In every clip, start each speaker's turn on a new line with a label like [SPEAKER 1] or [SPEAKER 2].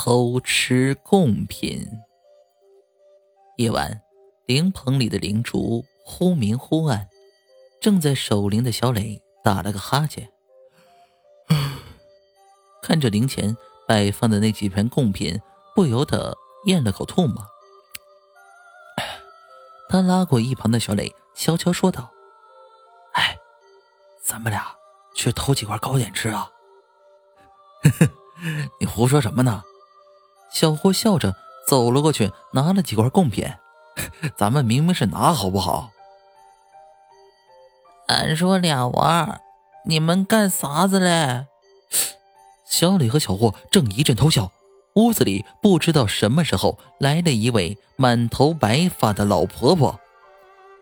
[SPEAKER 1] 偷吃贡品。夜晚，灵棚里的灵烛忽明忽暗，正在守灵的小磊打了个哈欠，看着灵前摆放的那几盆贡品，不由得咽了口唾沫。他拉过一旁的小磊，悄悄说道：“
[SPEAKER 2] 哎，咱们俩去偷几块糕点吃啊？”“，
[SPEAKER 1] 你胡说什么呢？”小霍笑着走了过去，拿了几块贡品。“咱们明明是拿，好不好？”“
[SPEAKER 3] 俺说俩娃儿，你们干啥子嘞？”
[SPEAKER 1] 小磊和小霍正一阵偷笑。屋子里不知道什么时候来了一位满头白发的老婆婆，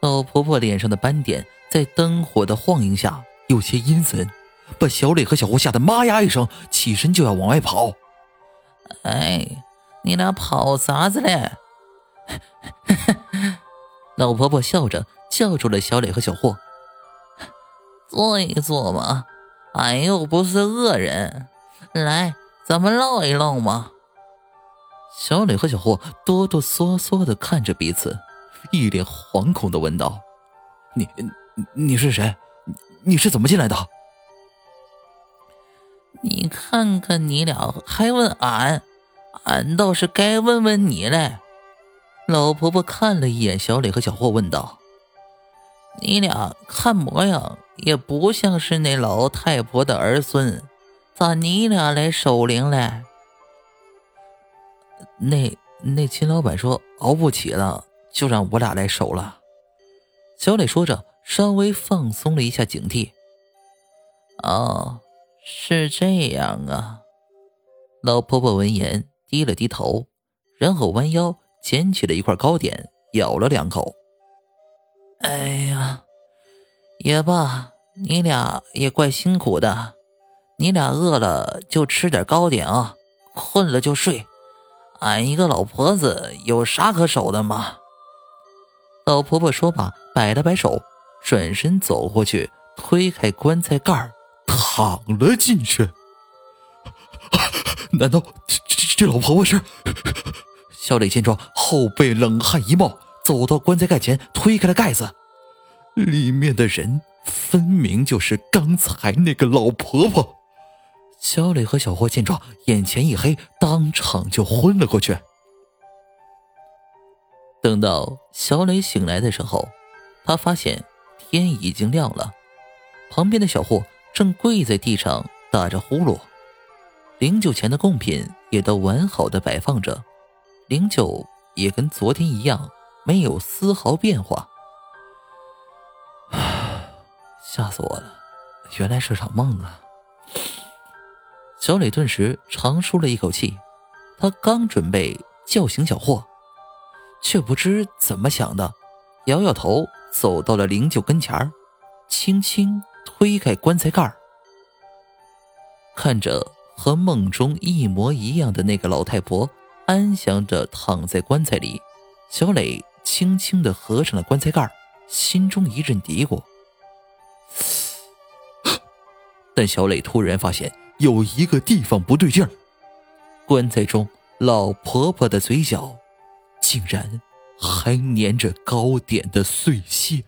[SPEAKER 1] 老婆婆脸上的斑点在灯火的晃映下有些阴森，把小磊和小胡吓得妈呀一声，起身就要往外跑。
[SPEAKER 3] 哎，你俩跑啥子嘞？
[SPEAKER 1] 老婆婆笑着叫住了小磊和小霍：“
[SPEAKER 3] 坐一坐嘛，俺又不是恶人，来，咱们唠一唠嘛。”
[SPEAKER 1] 小磊和小霍哆哆嗦嗦的看着彼此，一脸惶恐的问道：“你，你是谁？你是怎么进来的？”
[SPEAKER 3] 你看看你俩还问俺，俺倒是该问问你嘞。
[SPEAKER 1] 老婆婆看了一眼小磊和小霍，问道：“
[SPEAKER 3] 你俩看模样也不像是那老太婆的儿孙，咋你俩来守灵嘞？”
[SPEAKER 1] 那那秦老板说熬不起了，就让我俩来守了。小磊说着，稍微放松了一下警惕。
[SPEAKER 3] 哦，是这样啊。
[SPEAKER 1] 老婆婆闻言低了低头，然后弯腰捡起了一块糕点，咬了两口。
[SPEAKER 3] 哎呀，也罢，你俩也怪辛苦的。你俩饿了就吃点糕点啊，困了就睡。俺一个老婆子有啥可守的吗？
[SPEAKER 1] 老婆婆说罢，摆了摆手，转身走过去，推开棺材盖躺了进去。难道这这这老婆婆是？小磊见状，后背冷汗一冒，走到棺材盖前，推开了盖子，里面的人分明就是刚才那个老婆婆。小磊和小霍见状，眼前一黑，当场就昏了过去。等到小磊醒来的时候，他发现天已经亮了，旁边的小霍正跪在地上打着呼噜，灵柩前的贡品也都完好的摆放着，灵柩也跟昨天一样，没有丝毫变化。吓死我了，原来是场梦啊！小磊顿时长舒了一口气，他刚准备叫醒小霍，却不知怎么想的，摇摇头走到了灵柩跟前轻轻推开棺材盖看着和梦中一模一样的那个老太婆安详着躺在棺材里，小磊轻轻的合上了棺材盖心中一阵嘀咕，但小磊突然发现。有一个地方不对劲儿，棺材中老婆婆的嘴角，竟然还粘着糕点的碎屑。